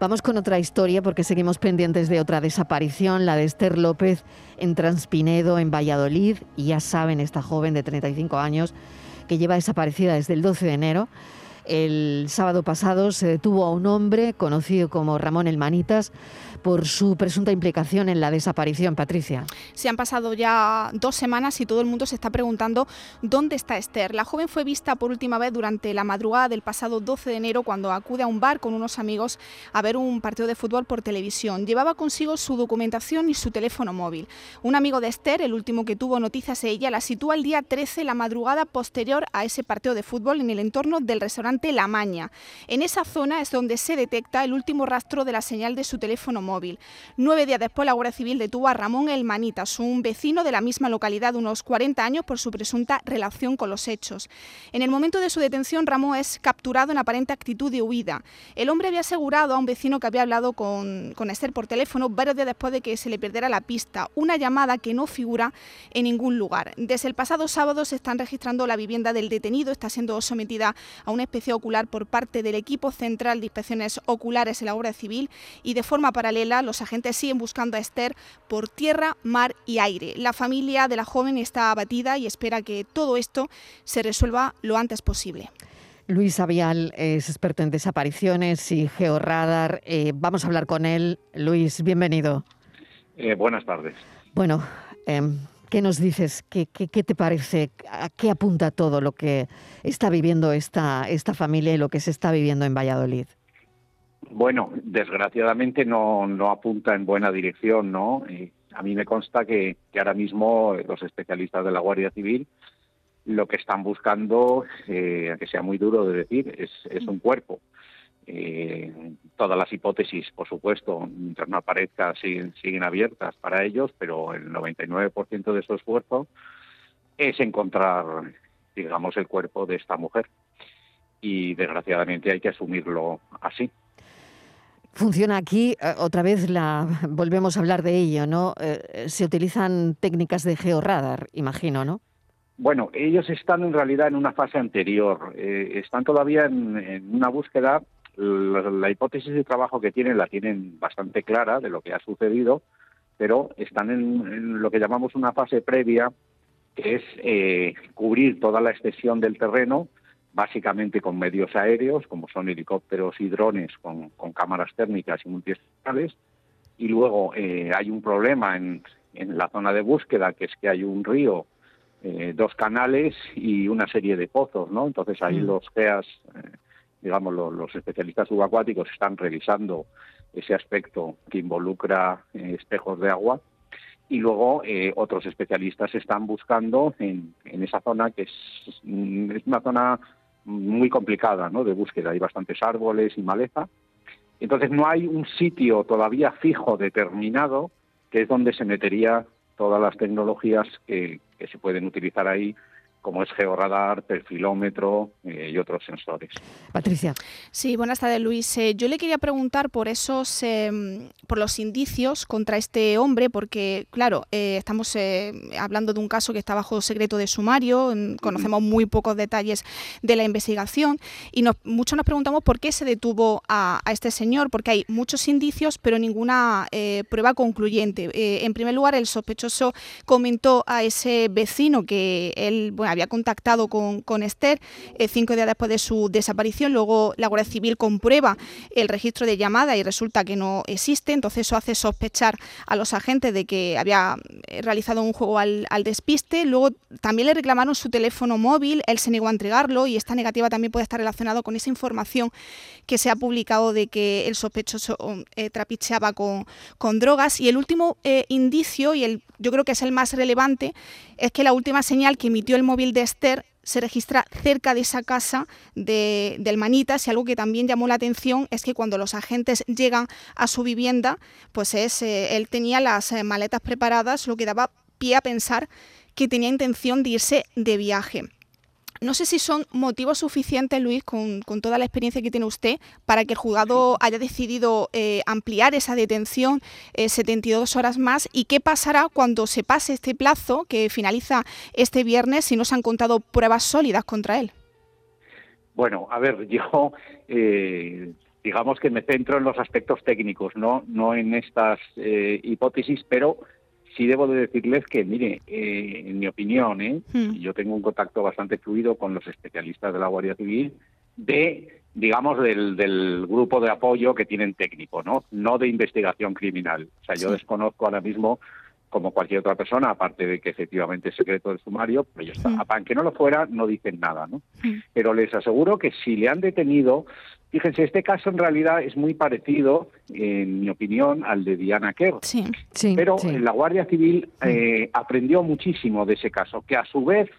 Vamos con otra historia porque seguimos pendientes de otra desaparición, la de Esther López en Transpinedo, en Valladolid. Y ya saben, esta joven de 35 años que lleva desaparecida desde el 12 de enero. El sábado pasado se detuvo a un hombre conocido como Ramón El Manitas por su presunta implicación en la desaparición, Patricia. Se han pasado ya dos semanas y todo el mundo se está preguntando dónde está Esther. La joven fue vista por última vez durante la madrugada del pasado 12 de enero cuando acude a un bar con unos amigos a ver un partido de fútbol por televisión. Llevaba consigo su documentación y su teléfono móvil. Un amigo de Esther, el último que tuvo noticias de ella, la sitúa el día 13, la madrugada posterior a ese partido de fútbol en el entorno del restaurante la Maña. En esa zona es donde se detecta el último rastro de la señal de su teléfono móvil. Nueve días después, la Guardia Civil detuvo a Ramón El Manitas, un vecino de la misma localidad de unos 40 años, por su presunta relación con los hechos. En el momento de su detención, Ramón es capturado en aparente actitud de huida. El hombre había asegurado a un vecino que había hablado con, con Esther por teléfono varios días después de que se le perdiera la pista, una llamada que no figura en ningún lugar. Desde el pasado sábado se están registrando la vivienda del detenido, está siendo sometida a una especie ocular por parte del equipo central de inspecciones oculares en la obra civil y de forma paralela los agentes siguen buscando a Esther por tierra, mar y aire. La familia de la joven está abatida y espera que todo esto se resuelva lo antes posible. Luis Avial es experto en desapariciones y georradar. Eh, vamos a hablar con él. Luis, bienvenido. Eh, buenas tardes. Bueno, em, ¿Qué nos dices? ¿Qué, te parece? ¿A qué apunta todo lo que está viviendo esta, esta familia y lo que se está viviendo en Valladolid? Bueno, desgraciadamente no, no apunta en buena dirección, ¿no? a mí me consta que, ahora mismo los especialistas de la Guardia Civil lo que están buscando, eh, que sea muy duro de decir, es, es un cuerpo. Eh, todas las hipótesis, por supuesto, mientras no aparezca, siguen, siguen abiertas para ellos, pero el 99% de su esfuerzo es encontrar, digamos, el cuerpo de esta mujer. Y desgraciadamente hay que asumirlo así. Funciona aquí, eh, otra vez la volvemos a hablar de ello, ¿no? Eh, se utilizan técnicas de georradar, imagino, ¿no? Bueno, ellos están en realidad en una fase anterior. Eh, están todavía en, una búsqueda la, hipótesis de trabajo que tienen la tienen bastante clara de lo que ha sucedido, pero están en, lo que llamamos una fase previa, que es eh, cubrir toda la extensión del terreno, básicamente con medios aéreos, como son helicópteros y drones con, cámaras térmicas y multiespectrales, y luego eh, hay un problema en, en, la zona de búsqueda, que es que hay un río, eh, dos canales y una serie de pozos, ¿no? Entonces ahí mm. los GEAS digamos, los, especialistas subacuáticos están revisando ese aspecto que involucra eh, espejos de agua y luego eh, otros especialistas están buscando en, esa zona que es, mm, es, una zona muy complicada ¿no? de búsqueda. Hay bastantes árboles y maleza. Entonces no hay un sitio todavía fijo, determinado, que es donde se metería todas las tecnologías que, que se pueden utilizar ahí como es georradar, perfilómetro eh, y otros sensores. Patricia. Sí, buenas tardes, Luis. Eh, yo le quería preguntar por esos, em, por los indicios contra este hombre, porque, claro, eh, estamos hablando de un caso que está bajo secreto de sumario, conocemos muy pocos detalles de la investigación y nos, muchos nos preguntamos por qué se detuvo a, a este señor, porque hay muchos indicios, pero ninguna prueba concluyente. en primer lugar, el sospechoso comentó a ese vecino que él, bueno, había contactado con, con Esther eh, cinco días después de su desaparición. Luego la Guardia Civil comprueba el registro de llamada y resulta que no existe. Entonces eso hace sospechar a los agentes de que había eh, realizado un juego al, despiste. Luego también le reclamaron su teléfono móvil. Él se negó a entregarlo y esta negativa también puede estar relacionada con esa información que se ha publicado de que el sospechoso eh, trapicheaba con, con, drogas. Y el último indicio, y el, yo creo que es el más relevante, es que la última señal que emitió el móvil de Esther se registra cerca de esa casa de, del Manitas y algo que también llamó la atención es que cuando los agentes llegan a su vivienda, pues es, eh, él tenía las eh, maletas preparadas, lo que daba pie a pensar que tenía intención de irse de viaje. No sé si son motivos suficientes, Luis, con, toda la experiencia que tiene usted, para que el juzgado haya decidido eh, ampliar esa detención 72 eh, horas más. ¿Y qué pasará cuando se pase este plazo, que finaliza este viernes, si no se han contado pruebas sólidas contra él? Bueno, a ver, yo, eh, digamos que me centro en los aspectos técnicos, no, no en estas hipótesis, pero sí debo de decirles que, mire, eh, en mi opinión, ¿eh? Hmm. yo tengo un contacto bastante fluido con los especialistas de la Guardia Civil, de digamos, del, del, grupo de apoyo que tienen técnico, ¿no? No de investigación criminal. O sea, yo desconozco ahora mismo como cualquier otra persona, aparte de que efectivamente es secreto del sumario, pero está. Mm. Aunque no lo fuera, no dicen nada, ¿no? Mm. Pero les aseguro que si le han detenido, fíjense, este caso en realidad es muy parecido, en mi opinión, al de Diana Kerr. Sí, sí, pero la Guardia Civil eh, aprendió muchísimo de ese caso, que a su vez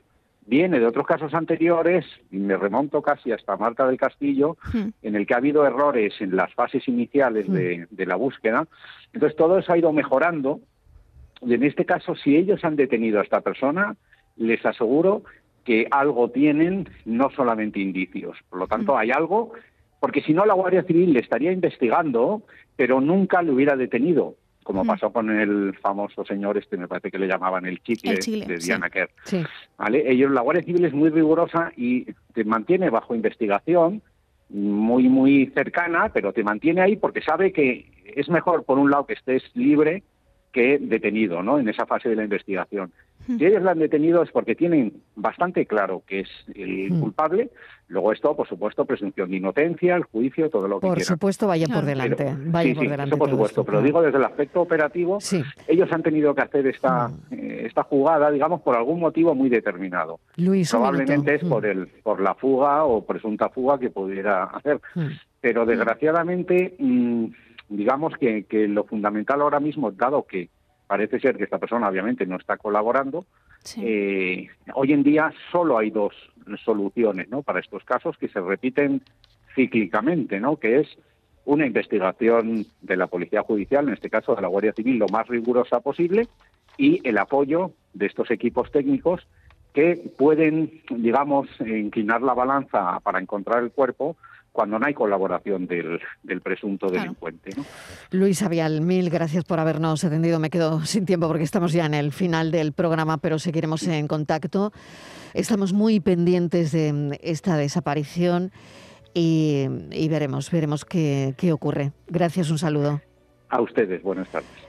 viene de otros casos anteriores, y me remonto casi hasta Marta del Castillo, en el que ha habido errores en las fases iniciales de, de la búsqueda. Entonces todo eso ha ido mejorando y en este caso, si ellos han detenido a esta persona, les aseguro que algo tienen, no solamente indicios. Por lo tanto, mm. hay algo, porque si no, la Guardia Civil le estaría investigando, pero nunca le hubiera detenido, como mm. pasó con el famoso señor este, me parece que le llamaban el chicle, de Diana Kerr. ¿Vale? Ellos, la Guardia Civil es muy rigurosa y te mantiene bajo investigación, muy, muy cercana, pero te mantiene ahí porque sabe que es mejor, por un lado, que estés libre que detenido ¿no? en esa fase de la investigación. Si ellos la han detenido es porque tienen bastante claro que es el hmm. culpable. Luego esto, por supuesto, presunción de inocencia, el juicio, todo lo que Por supuesto, vaya por delante. vaya por delante eso por supuesto. pero digo desde el aspecto operativo, ellos han tenido que hacer esta, hmm. eh, esta jugada, digamos, por algún motivo muy determinado. Luis, Probablemente es por, el, por la fuga o presunta fuga que pudiera hacer. Pero desgraciadamente... Mm, digamos que, lo fundamental ahora mismo, dado que parece ser que esta persona obviamente no está colaborando, eh, hoy en día solo hay dos soluciones ¿no? para estos casos que se repiten cíclicamente, ¿no? que es una investigación de la Policía Judicial, en este caso de la Guardia Civil, lo más rigurosa posible, y el apoyo de estos equipos técnicos que pueden, digamos, inclinar la balanza para encontrar el cuerpo cuando no hay colaboración del, presunto delincuente. Luis Avial, mil gracias por habernos atendido. Me quedo sin tiempo porque estamos ya en el final del programa, pero seguiremos en contacto. Estamos muy pendientes de esta desaparición y, veremos, veremos qué, qué ocurre. Gracias, un saludo. A ustedes, buenas tardes.